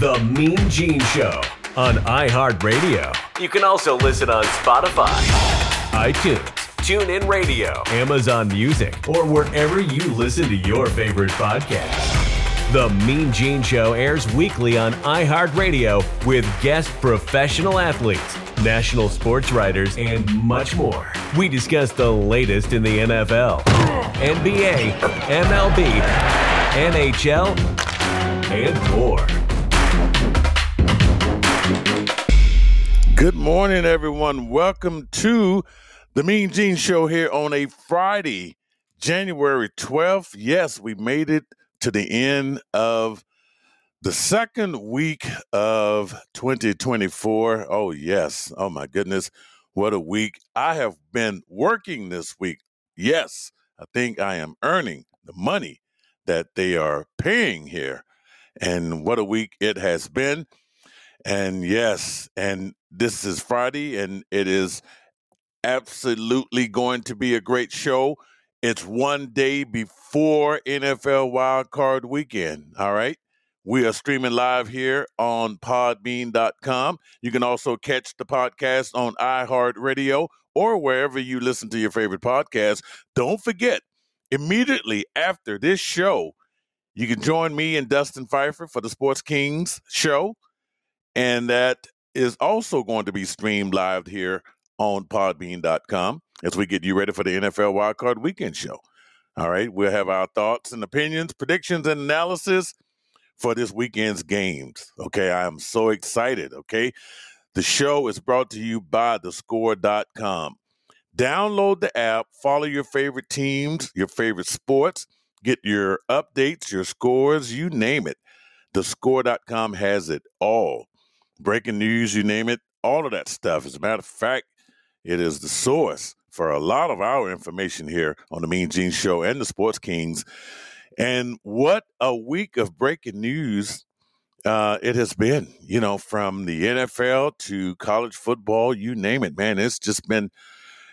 The Mean Gene Show on iHeartRadio. You can also listen on Spotify, iTunes, TuneIn Radio, Amazon Music, or wherever you listen to your favorite podcasts. The Mean Gene Show airs weekly on iHeartRadio with guest professional athletes, national sports writers, and much more. We discuss the latest in the NFL, NBA, MLB, NHL, and more. Good morning, everyone. Welcome to the Mean Gene Show here on a Friday, January 12th. Yes, we made it to the end of the second week of 2024. Oh, yes. Oh, my goodness. What a week. I have been working this week. Yes, I think I am earning the money that they are paying here. And what a week it has been. And yes, and this is Friday, and it is absolutely going to be a great show. It's one day before NFL Wild Card Weekend. All right. We are streaming live here on podbean.com. You can also catch the podcast on iHeartRadio or wherever you listen to your favorite podcast. Don't forget, immediately after this show, you can join me and Dustin Pfeiffer for the Sports Kings show. And that is also going to be streamed live here on podbean.com as we get you ready for the NFL Wildcard Weekend show. All right, we'll have our thoughts and opinions, predictions, and analysis for this weekend's games. Okay, I am so excited. Okay, the show is brought to you by thescore.com. Download the app, follow your favorite teams, your favorite sports, get your updates, your scores, you name it. Thescore.com has it all. Breaking news, you name it, all of that stuff. As a matter of fact, it is the source for a lot of our information here on the Mean Gene Show and the Sports Kings. And what a week of breaking news uh, it has been, you know, from the NFL to college football, you name it, man. It's just been,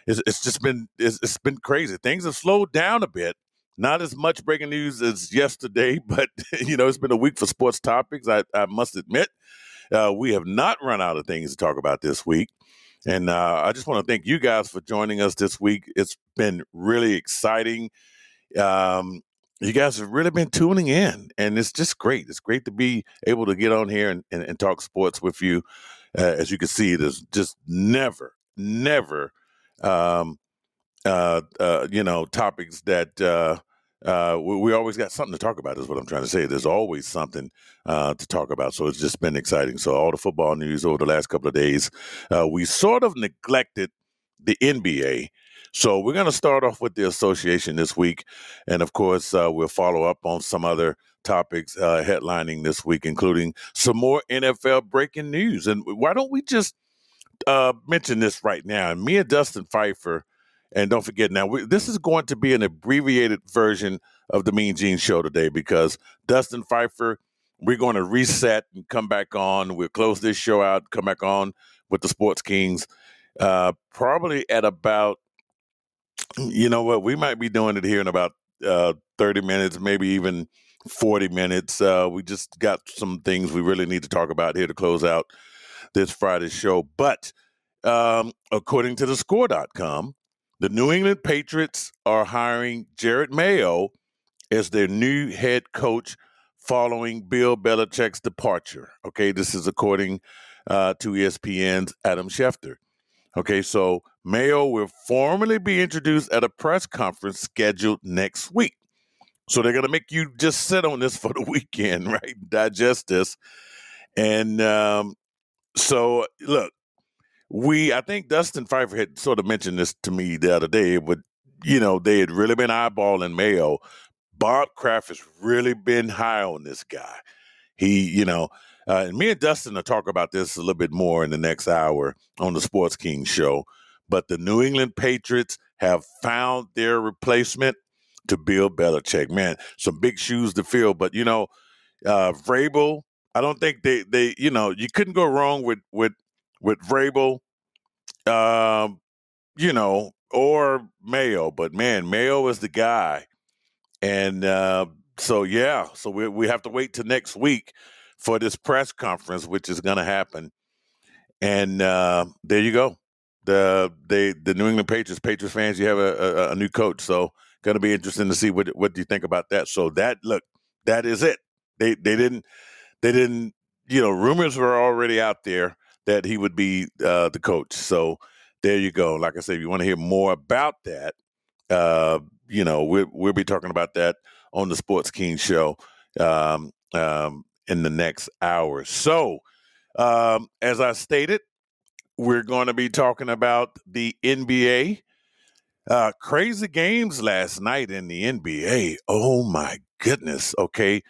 it's, it's just been, it's, it's been crazy. Things have slowed down a bit. Not as much breaking news as yesterday, but you know, it's been a week for sports topics. I, I must admit, uh, we have not run out of things to talk about this week. And uh, I just want to thank you guys for joining us this week. It's been really exciting. Um, you guys have really been tuning in, and it's just great. It's great to be able to get on here and, and, and talk sports with you. Uh, as you can see, there's just never, never, um, uh, uh, you know, topics that uh, we, we, always got something to talk about. Is what I'm trying to say. There's always something uh, to talk about. So it's just been exciting. So all the football news over the last couple of days, uh, we sort of neglected the NBA. So we're going to start off with the association this week, and of course uh, we'll follow up on some other topics uh, headlining this week, including some more NFL breaking news. And why don't we just uh, mention this right now? And me and Dustin Pfeiffer and don't forget now, we, this is going to be an abbreviated version of the Mean Gene Show today because Dustin Pfeiffer, we're going to reset and come back on. We'll close this show out, come back on with the Sports Kings, uh, probably at about, you know what, we might be doing it here in about uh, 30 minutes, maybe even 40 minutes. Uh, we just got some things we really need to talk about here to close out this Friday show. But um, according to the score.com, the New England Patriots are hiring Jerod Mayo as their new head coach following Bill Belichick's departure. Okay, this is according uh, to ESPN's Adam Schefter. Okay, so Mayo will formally be introduced at a press conference scheduled next week. So they're going to make you just sit on this for the weekend, right? Digest this. And um, so, look, we I think Dustin Pfeiffer had sort of mentioned this to me the other day, but you know, they had really been eyeballing Mayo. Bob Kraft has really been high on this guy. He, you know, uh, and me and Dustin will talk about this a little bit more in the next hour on the Sports King show. But the New England Patriots have found their replacement to Bill Belichick. Man, some big shoes to fill. But you know, uh Vrabel, I don't think they they you know you couldn't go wrong with with with Vrabel, um, you know, or Mayo. But man, Mayo is the guy, and uh, so yeah, so we we have to wait till next week for this press conference, which is going to happen. And uh, there you go. The they the New England Patriots, Patriots fans, you have a, a, a new coach, so going to be interesting to see what what do you think about that. So that look, that is it. They they didn't they didn't you know rumors were already out there that he would be uh, the coach. So there you go. Like I said, if you want to hear more about that, uh, you know, we'll, we'll be talking about that on the Sports King show um, um, in the next hour. So, um, as I stated, we're going to be talking about the NBA. Uh, crazy games last night in the NBA. Oh my goodness. Okay.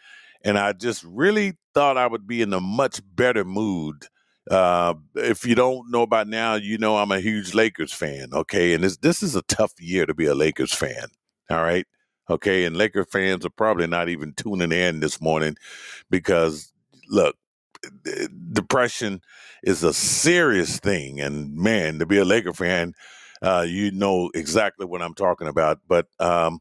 And I just really thought I would be in a much better mood. Uh, if you don't know by now, you know I'm a huge Lakers fan. Okay. And this, this is a tough year to be a Lakers fan. All right. Okay. And Laker fans are probably not even tuning in this morning because, look, depression is a serious thing. And man, to be a Laker fan, uh, you know exactly what I'm talking about. But um,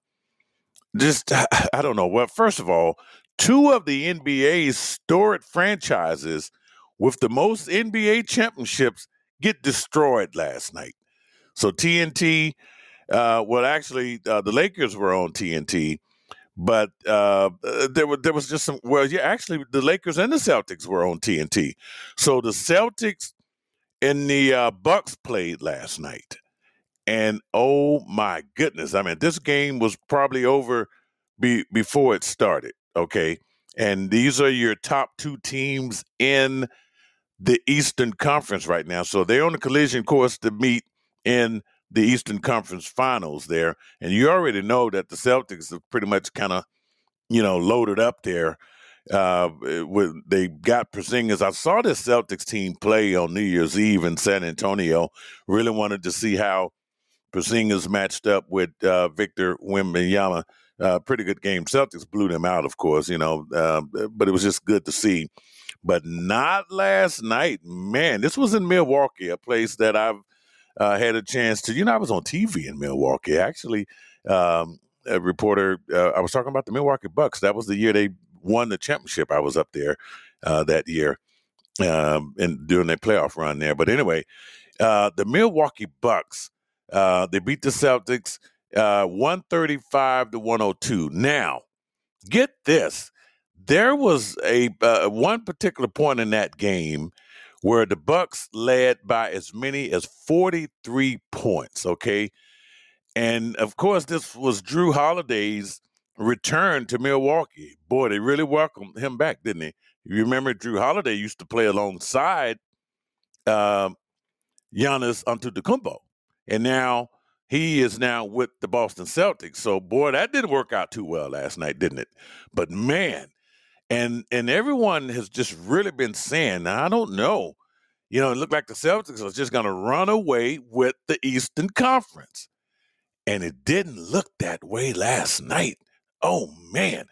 just, I don't know. Well, first of all, two of the NBA's storied franchises with the most NBA championships get destroyed last night. So TNT uh, well, actually, uh, the Lakers were on TNT, but uh, uh, there was there was just some. Well, yeah, actually, the Lakers and the Celtics were on TNT. So the Celtics and the uh, Bucks played last night, and oh my goodness, I mean, this game was probably over be, before it started. Okay, and these are your top two teams in the Eastern Conference right now, so they're on the collision course to meet in the Eastern Conference Finals there, and you already know that the Celtics are pretty much kind of, you know, loaded up there. Uh, with they got Porzingis. I saw this Celtics team play on New Year's Eve in San Antonio. Really wanted to see how Porzingis matched up with uh, Victor Wembanyama. Uh, pretty good game. Celtics blew them out, of course, you know, uh, but it was just good to see. But not last night, man. This was in Milwaukee, a place that I've uh, had a chance to, you know, I was on TV in Milwaukee. Actually, um, a reporter, uh, I was talking about the Milwaukee Bucks. That was the year they won the championship. I was up there uh, that year um, and during their playoff run there. But anyway, uh, the Milwaukee Bucks, uh, they beat the Celtics uh, 135 to 102. Now, get this. There was a one particular point in that game where the Bucks led by as many as 43 points, okay? And of course, this was Jrue Holiday's return to Milwaukee. Boy, they really welcomed him back, didn't they? You remember Jrue Holiday used to play alongside uh, Giannis Antetokounmpo, and now he is now with the Boston Celtics. So, boy, that didn't work out too well last night, didn't it? But man, and and everyone has just really been saying, I don't know, you know, it looked like the Celtics was just going to run away with the Eastern Conference, and it didn't look that way last night. Oh man!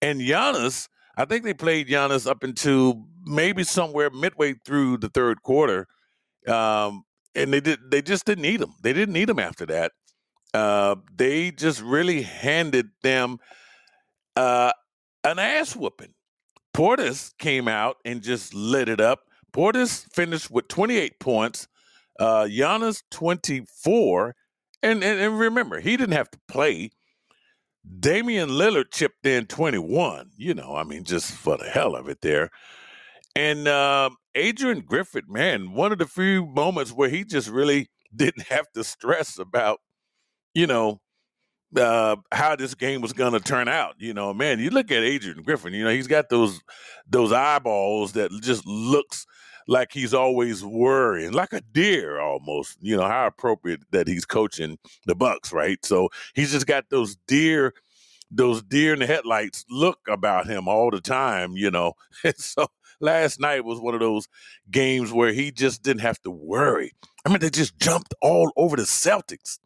And Giannis, I think they played Giannis up into maybe somewhere midway through the third quarter, um, and they did they just didn't need him. They didn't need him after that. Uh, they just really handed them uh, an ass whooping. Portis came out and just lit it up. Portis finished with 28 points, uh, Giannis 24. And, and, and remember, he didn't have to play. Damian Lillard chipped in 21, you know, I mean, just for the hell of it there. And uh, Adrian Griffin, man, one of the few moments where he just really didn't have to stress about, you know, uh, how this game was going to turn out. You know, man, you look at Adrian Griffin. You know, he's got those those eyeballs that just looks like he's always worrying, like a deer almost. You know, how appropriate that he's coaching the Bucks, right? So he's just got those deer, those deer in the headlights look about him all the time. You know, and so last night was one of those games where he just didn't have to worry. I mean, they just jumped all over the Celtics.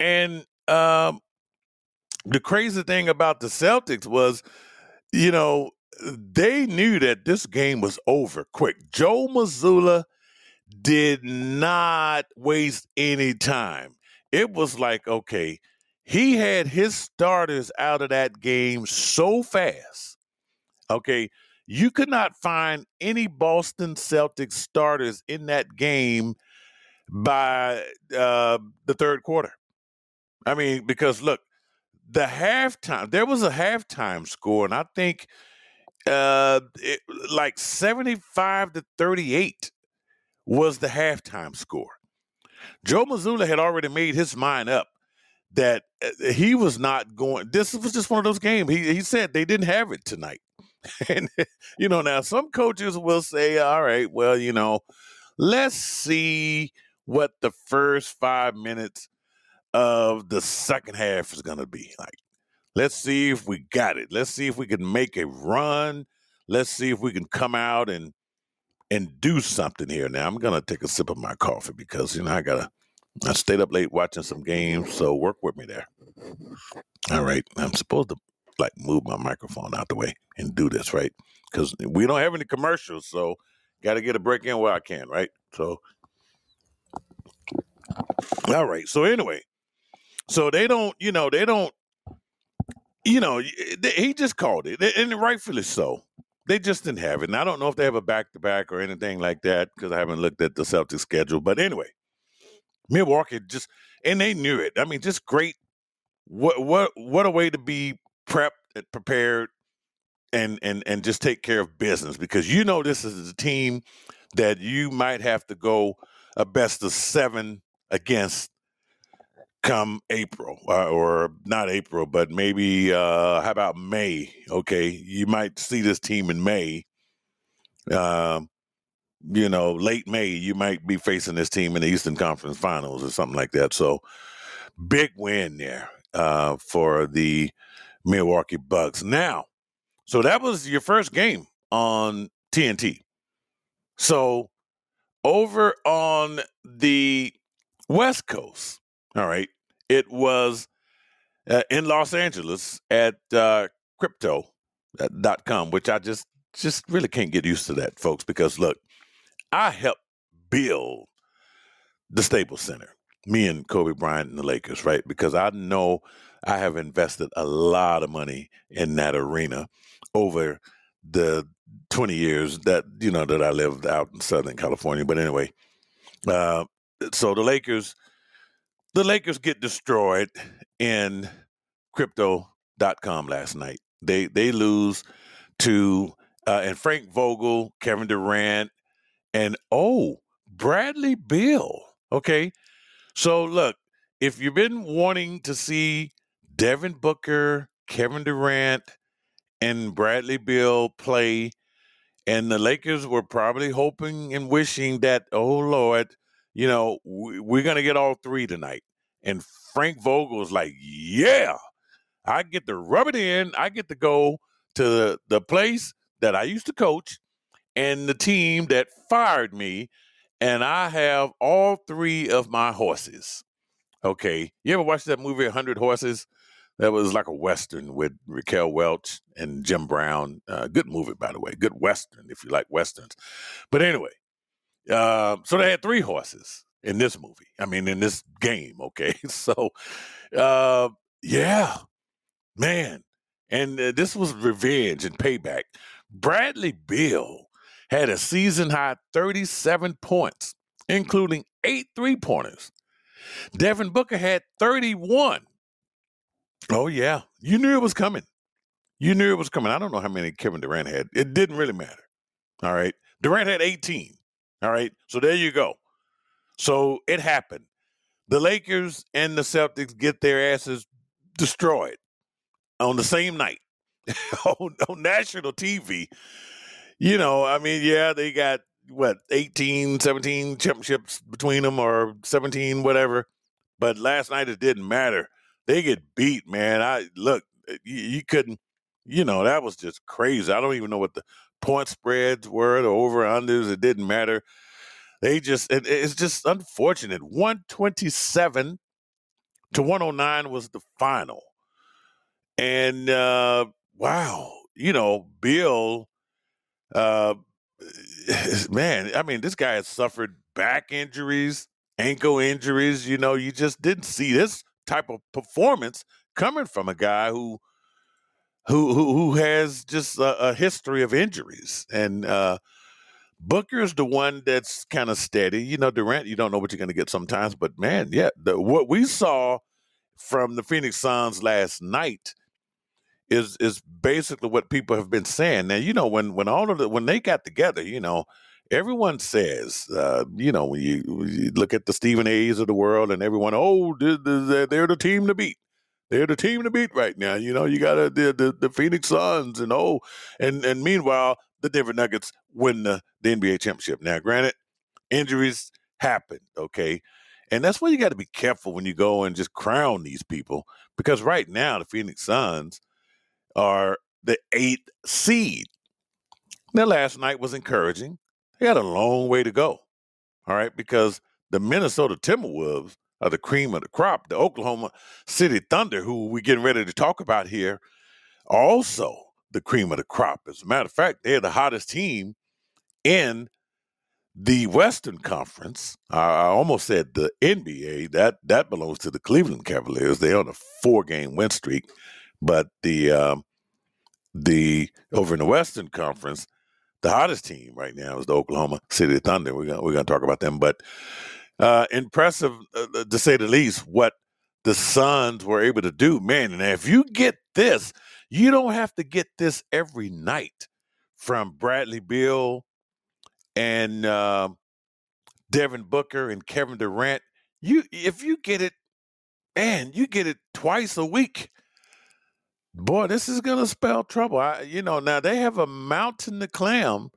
And um, the crazy thing about the Celtics was, you know, they knew that this game was over quick. Joe Mazzulla did not waste any time. It was like, okay, he had his starters out of that game so fast. Okay, you could not find any Boston Celtics starters in that game by uh, the third quarter. I mean, because look, the halftime there was a halftime score, and I think uh, it, like seventy-five to thirty-eight was the halftime score. Joe Mazzulla had already made his mind up that uh, he was not going. This was just one of those games. He he said they didn't have it tonight, and you know now some coaches will say, "All right, well, you know, let's see what the first five minutes of the second half is going to be like. Let's see if we got it. Let's see if we can make a run. Let's see if we can come out and and do something here. Now I'm gonna take a sip of my coffee because you know I gotta. I stayed up late watching some games, so work with me there. All right, I'm supposed to like move my microphone out the way and do this right because we don't have any commercials, so got to get a break in where I can, right? So, all right. So anyway, so they don't, you know, they don't, you know, eh, he just called it, and rightfully so. They just didn't have it. And I don't know if they have a back to back or anything like that because I haven't looked at the Celtics schedule. But anyway, Milwaukee just, and they knew it. I mean, just great. What what what a way to be prepped, and prepared, and and and just take care of business because you know this is a team that you might have to go a best of seven against come April uh, or not April, but maybe uh, how about May? Okay, you might see this team in May. Um, you know, late May, you might be facing this team in the Eastern Conference Finals or something like that. So, big win there uh, for the Milwaukee Bucks. Now, so that was your first game on TNT. So, over on the West Coast, all right, it was uh, in Los Angeles at uh, crypto.com, which I just just really can't get used to that, folks, because look, I helped build the Staples Center, me and Kobe Bryant and the Lakers, right? Because I know I have invested a lot of money in that arena over the 20 years that, you know, that I lived out in Southern California. But anyway, uh, so the Lakers the Lakers get destroyed in crypto.com last night. They they lose to uh, and Frank Vogel, Kevin Durant, and oh, Bradley Beal. Okay. So look, if you've been wanting to see Devin Booker, Kevin Durant, and Bradley Beal play, and the Lakers were probably hoping and wishing that, oh Lord, you know, we're going to get all three tonight. And Frank Vogel is like, yeah, I get to rub it in. I get to go to the, the place that I used to coach and the team that fired me. And I have all three of my horses. Okay. You ever watch that movie, 100 Horses? That was like a Western with Raquel Welch and Jim Brown. Uh, good movie, by the way. Good Western if you like Westerns. But anyway, uh, so they had three horses in this movie. I mean, in this game. Okay, so uh, yeah, man, and uh, this was revenge and payback. Bradley Beal had a season high 37 points, including eight three pointers. Devin Booker had 31. Oh, yeah. You knew it was coming. You knew it was coming. I don't know how many Kevin Durant had. It didn't really matter. All right. Durant had 18. All right. So there you go. So it happened. The Lakers and the Celtics get their asses destroyed on the same night on, on national TV. You know, I mean, yeah, they got what 18, 17 championships between them or 17, whatever. But last night it didn't matter. They get beat, man. I look, eh, you, you couldn't, you know, that was just crazy. I don't even know what the point spreads were, the over unders. It didn't matter. They just it, it's just unfortunate. 127 to 109 was the final. And uh wow, you know, Beal uh man, I mean, this guy has suffered back injuries, ankle injuries, you know, you just didn't see this type of performance coming from a guy who who who, who has just a, a history of injuries. And uh, Booker's the one that's kind of steady. You know, Durant, you don't know what you're going to get sometimes, but man, yeah, the, what we saw from the Phoenix Suns last night is is basically what people have been saying. Now, you know, when when all of the when they got together, you know, everyone says, uh, you know, when you, when you, look at the Stephen A's of the world, and everyone, oh, they're the team to beat. They're the team to beat right now. You know, you got the, the the Phoenix Suns, and oh, and and meanwhile, the Denver Nuggets win the, the NBA championship. Now, granted, injuries happen, okay, and that's why you got to be careful when you go and just crown these people, because right now the Phoenix Suns are the eighth seed. Now, last night was encouraging. They had a long way to go. All right, because the Minnesota Timberwolves are the cream of the crop. The Oklahoma City Thunder, who we're getting ready to talk about here, also the cream of the crop. As a matter of fact, they're the hottest team in the Western Conference. I, I almost said the NBA. That that belongs to the Cleveland Cavaliers. They're on a four-game win streak, but the um, the over in the Western Conference, the hottest team right now is the Oklahoma City Thunder. We're gonna we're gonna talk about them, but uh, impressive uh, uh, to say the least. What the Suns were able to do, man. And if you get this, you don't have to get this every night from Bradley Beal and uh, Devin Booker and Kevin Durant. You if you get it, man, you get it twice a week. Boy, this is gonna spell trouble. I, you know, now they have a mountain to climb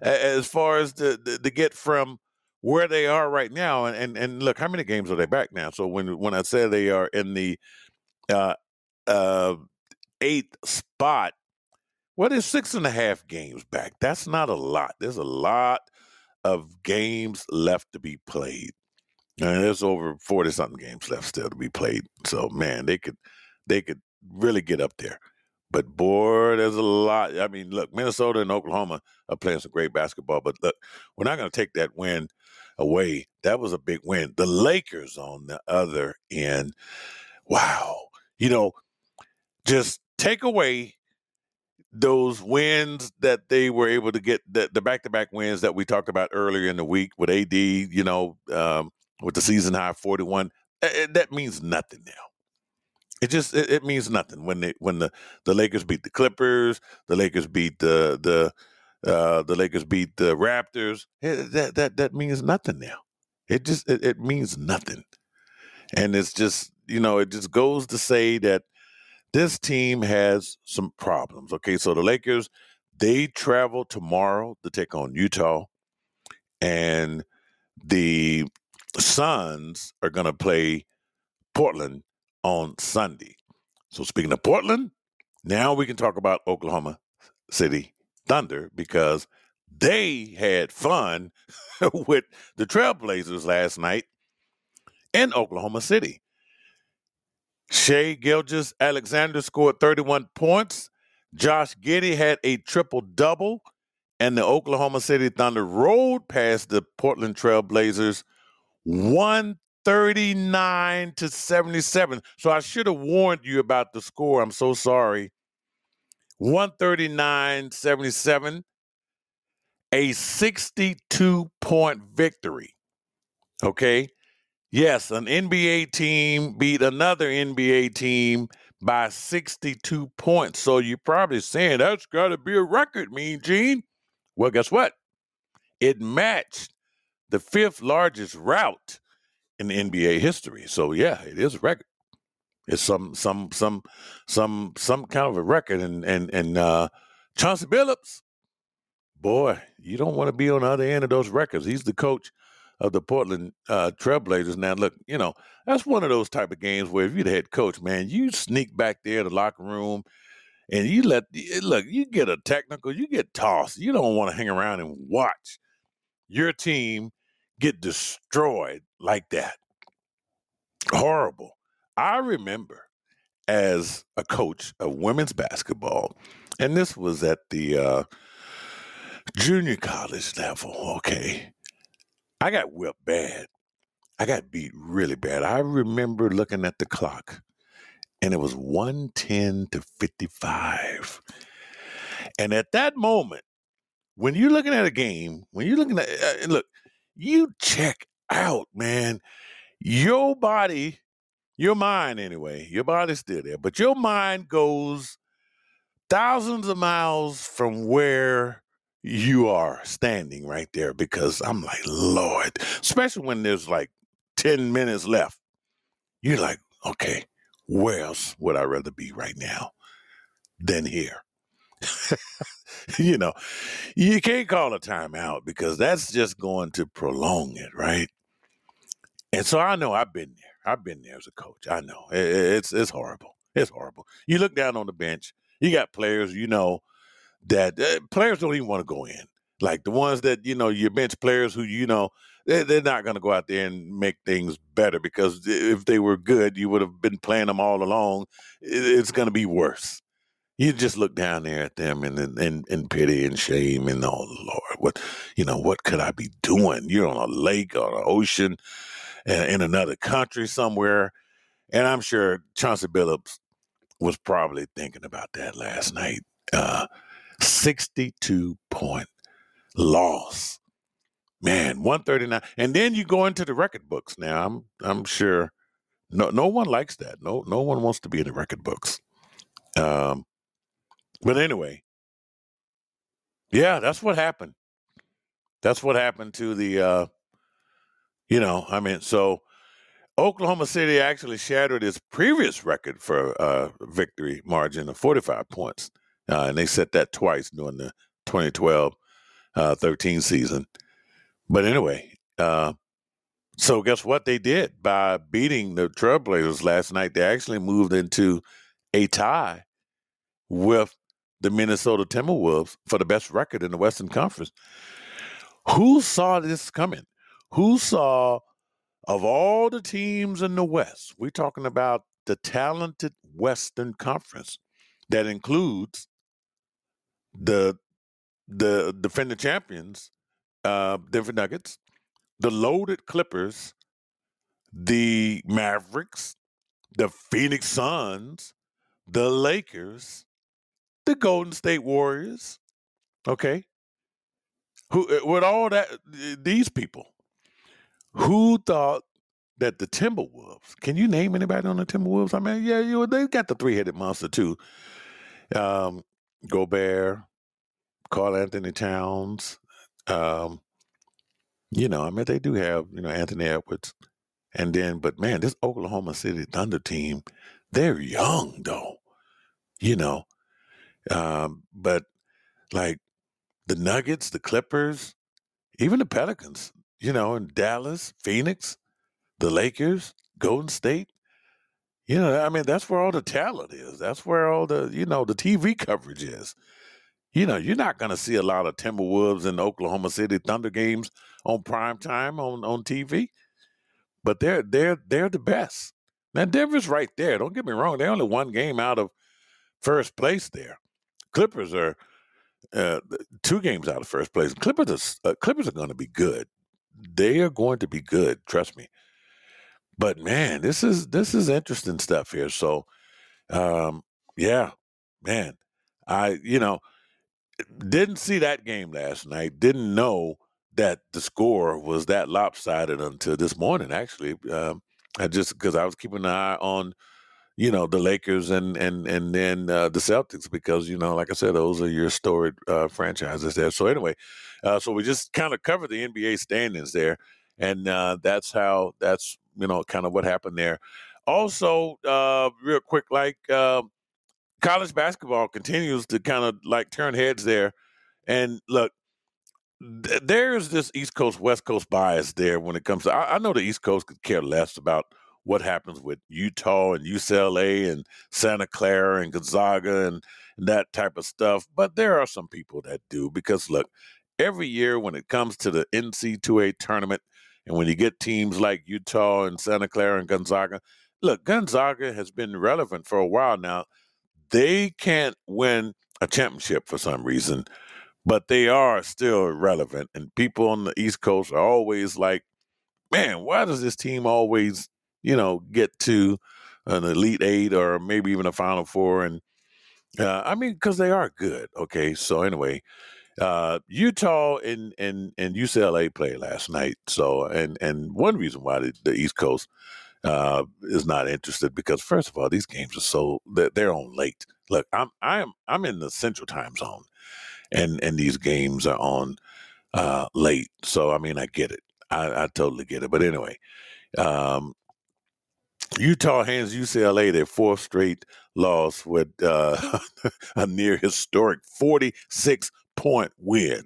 as far as to, to get from where they are right now. And, and and look, how many games are they back now? So when when I say they are in the uh, uh, eighth spot, what is six and a half games back? That's not a lot. There's a lot of games left to be played. And there's over forty something games left still to be played. So man, they could they could really get up there. But boy, there's a lot. I mean, look, Minnesota and Oklahoma are playing some great basketball. But look, we're not going to take that win away. That was a big win. The Lakers on the other end, wow. You know, just take away those wins that they were able to get, the, the back-to-back wins that we talked about earlier in the week with AD, you know, um, with the season high 41. That means nothing now. It just it, it, means nothing when they when the the Lakers beat the Clippers, the Lakers beat the the uh, the Lakers beat the Raptors. It, that that that means nothing now. It just it, it means nothing, and it's just you know it just goes to say that this team has some problems. Okay, so the Lakers they travel tomorrow to take on Utah, and the Suns are going to play Portland on Sunday. So speaking of Portland, now we can talk about Oklahoma City Thunder because they had fun with the Trailblazers last night in Oklahoma City. Shai Gilgeous-Alexander scored 31 points. Josh Giddey had a triple double, and the Oklahoma City Thunder rolled past the Portland Trailblazers 139 to 77. So I should have warned you about the score. I'm so sorry. 139 77, a 62 point victory. Okay. Yes, an NBA team beat another NBA team by 62 points. So you're probably saying that's got to be a record, Mean Gene. Well, guess what? It matched the fifth largest rout in NBA history. So yeah, it is a record. It's some some some some some kind of a record. And and and uh, Chauncey Billups, boy, you don't want to be on the other end of those records. He's the coach of the Portland uh, Trailblazers. Now, look, you know that's one of those type of games where if you're the head coach, man, you sneak back there in the locker room and you let look. You get a technical, you get tossed. You don't want to hang around and watch your team get destroyed like that. Horrible. I remember as a coach of women's basketball, and this was at the uh, junior college level, okay, I got whipped bad. I got beat really bad. I remember looking at the clock and it was 110 to 55. And at that moment, when you're looking at a game, when you're looking at, uh, look, you check out, man. Your body, your mind anyway, your body's still there, but your mind goes thousands of miles from where you are standing right there because I'm like, Lord, especially when there's like 10 minutes left. You're like, okay, where else would I rather be right now than here? you know, you can't call a timeout because that's just going to prolong it, right? And so I know I've been there. I've been there as a coach. I know it's it's horrible. It's horrible. You look down on the bench. You got players you know that uh, players don't even want to go in. Like the ones that you know, your bench players who you know they're, they're not going to go out there and make things better because if they were good, you would have been playing them all along. It's going to be worse. You just look down there at them and and, and pity and shame and oh Lord, what you know, what could I be doing? You're on a lake or an ocean, in another country somewhere, and I'm sure Chauncey Billups was probably thinking about that last night. Uh, 62 point loss Man, 139. And then you go into the record books. Now, I'm I'm sure no no one likes that. No no one wants to be in the record books. Um but anyway, yeah, that's what happened. That's what happened to the uh you know, I mean, so Oklahoma City actually shattered its previous record for uh victory margin of 45 points. Uh, and they set that twice during the 2012 uh, 13 season. But anyway, uh, so guess what they did by beating the Trailblazers last night? They actually moved into a tie with the Minnesota Timberwolves for the best record in the Western Conference. Who saw this coming? Who saw of all the teams in the West? We're talking about the talented Western Conference that includes the the defending champions uh, Denver Nuggets, the loaded Clippers, the Mavericks, the Phoenix Suns, the Lakers, the Golden State Warriors. Okay, who uh, with all that these people, who thought that the Timberwolves? Can you name anybody on the Timberwolves? I mean, yeah, you they got the three headed monster too. Um, Gobert, Karl-Anthony Towns, um, you know, I mean, they do have, you know, Anthony Edwards. And then, but man, this Oklahoma City Thunder team, they're young though, you know. Um, but like the Nuggets, the Clippers, even the Pelicans, you know, in Dallas, Phoenix, the Lakers, Golden State. You know, I mean, that's where all the talent is. That's where all the, you know, the TV coverage is you know, you're not going to see a lot of Timberwolves and Oklahoma City Thunder games on prime time on, on TV, but they're they're they're the best. Now Denver's right there. Don't get me wrong; they're only one game out of first place. There, Clippers are uh, two games out of first place. Clippers are uh, Clippers are going to be good. They are going to be good. Trust me. But man, this is this is interesting stuff here. So, um, yeah, man, I you know didn't see that game last night. Didn't know that the score was that lopsided until this morning. Actually, um, I just because I was keeping an eye on, you know, the Lakers and and and then uh, the Celtics because you know, like I said, those are your storied uh, franchises there. So anyway, uh, so we just kind of covered the NBA standings there, and uh, that's how that's you know kind of what happened there. Also, uh, real quick, like um, college basketball continues to kind of like turn heads there. And look, th- there's this East Coast West Coast bias there when it comes to. I, I know the East Coast could care less about what happens with Utah and UCLA and Santa Clara and Gonzaga and, and that type of stuff. But there are some people that do because look, every year when it comes to the NC2A tournament, and when you get teams like Utah and Santa Clara and Gonzaga, look, Gonzaga has been relevant for a while now they can't win a championship for some reason, but they are still relevant. And people on the East Coast are always like, man, why does this team always, you know, get to an Elite Eight or maybe even a Final Four. And uh, I mean, because they are good. Okay, so anyway, uh, Utah and, and and UCLA played last night. So and and one reason why the, the East Coast uh, is not interested because first of all, these games are so they're, they're on late. Look, I'm I'm I'm in the Central Time Zone, and and these games are on uh, late. So I mean, I get it. I, I totally get it. But anyway, um, Utah hands UCLA their fourth straight loss with uh, a near historic 46 point win.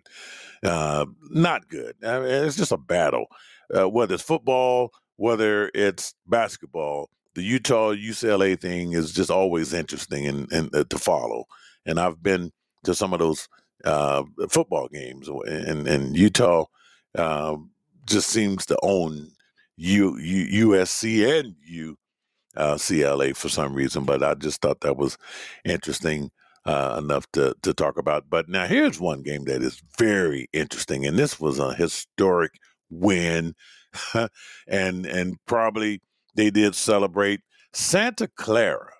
Uh, not good. I mean, it's just a battle. Uh, whether it's football, whether it's basketball, the Utah UCLA thing is just always interesting and, and uh, to follow. And I've been to some of those uh, football games, and, and Utah uh, just seems to own U, U, USC and U uh, for some reason. But I just thought that was interesting uh, enough to to talk about. But now here's one game that is very interesting, and this was a historic win, and and probably they did celebrate. Santa Clara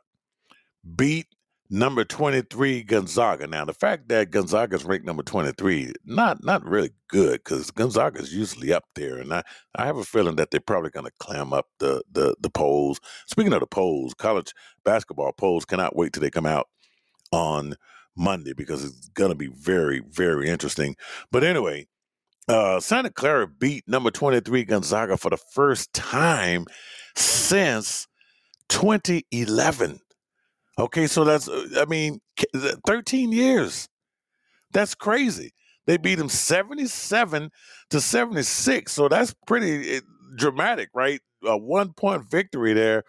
beat number 23 Gonzaga. Now the fact that Gonzaga's ranked number 23, not not really good because Gonzaga's usually up there, and I, I have a feeling that they're probably going to climb up the, the the polls. Speaking of the polls, college basketball polls cannot wait till they come out on Monday because it's going to be very very interesting. But anyway. Uh, Santa Clara beat number 23 Gonzaga for the first time since 2011. Okay, so that's uh, I mean, 13 years. That's crazy. They beat them 77 to 76. So that's pretty eh, dramatic, right? A one point victory there.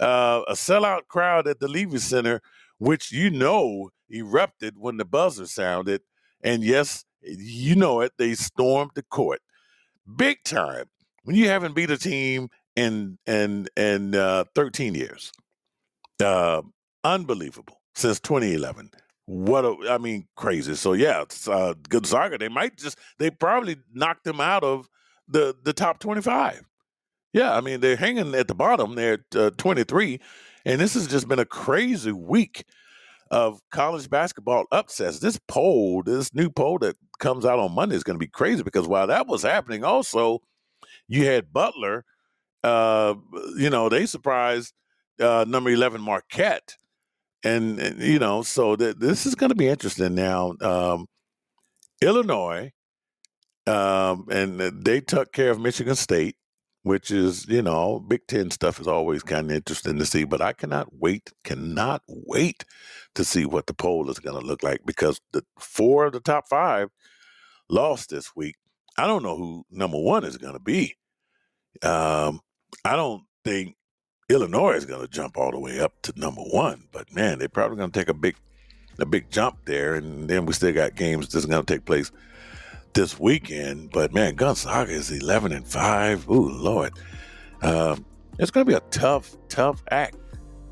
Uh, a sellout crowd at the Leavey Center, which you know erupted when the buzzer sounded. And yes, you know it, they stormed the court big time when you haven't beat a team in in in uh, 13 years. Uh, unbelievable since 2011. What a, I mean, crazy. So yeah, uh, Gonzaga. They might just they probably knocked them out of the the top 25. Yeah, I mean they're hanging at the bottom. They're at uh, 23, and this has just been a crazy week of college basketball upsets. This poll, this new poll that comes out on Monday is going to be crazy because while that was happening, also you had Butler. Uh, you know they surprised uh, number 11 Marquette and, and you know, so th- this is going to be interesting now. Um, Illinois, um, and they took care of Michigan State, which is, you know, Big Ten stuff is always kind of interesting to see. But I cannot wait, cannot wait to see what the poll is going to look like because the four of the top five lost this week. I don't know who number one is going to be. Um, I don't think Illinois is going to jump all the way up to number one, but man, they're probably going to take a big, a big jump there, and then we still got games that's going to take place this weekend. But man, Gonzaga is eleven and five. Ooh, Lord, um, it's going to be a tough, tough act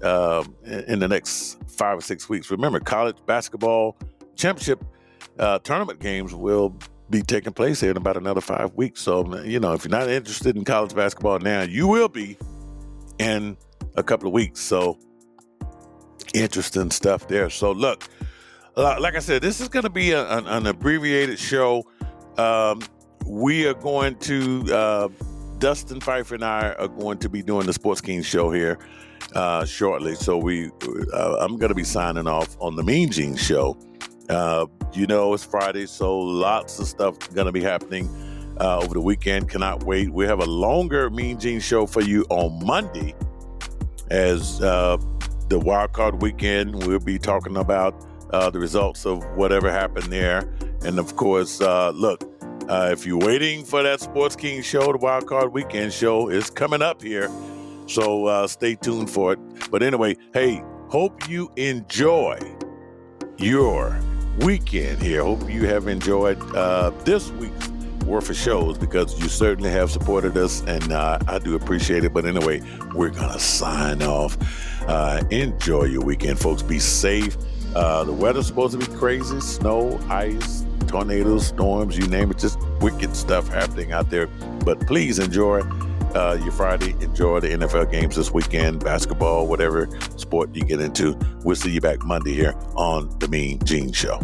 um, in, the next five or six weeks. Remember, college basketball championship uh, tournament games will be taking place here in about another five weeks. So, you know, if you're not interested in college basketball now, you will be in a couple of weeks. So interesting stuff there. So look, uh, like I said, this is going to be a, an, an, abbreviated show. Um, we are going to uh, Dustin Pfeiffer and I are going to be doing the Sports King show here uh, shortly. So we, uh, I'm going to be signing off on the Mean Gene show. Uh, you know, it's Friday, so lots of stuff going to be happening uh, over the weekend. Cannot wait. We have a longer Mean Gene show for you on Monday as uh, the wild card weekend. We'll be talking about uh, the results of whatever happened there. And of course, uh, look, uh, if you're waiting for that Sports King show, the wild card weekend show is coming up here. So uh, stay tuned for it. But anyway, hey, hope you enjoy your weekend here. Hope you have enjoyed uh, this week's worth of shows because you certainly have supported us, and uh, I do appreciate it. But anyway, we're gonna sign off. Uh, enjoy your weekend, folks. Be safe. Uh, the weather's supposed to be crazy: snow, ice, tornadoes, storms, you name it. Just wicked stuff happening out there. But please enjoy uh, your Friday. Enjoy the NFL games this weekend, basketball, whatever sport you get into. We'll see you back Monday here on The Mean Gene Show.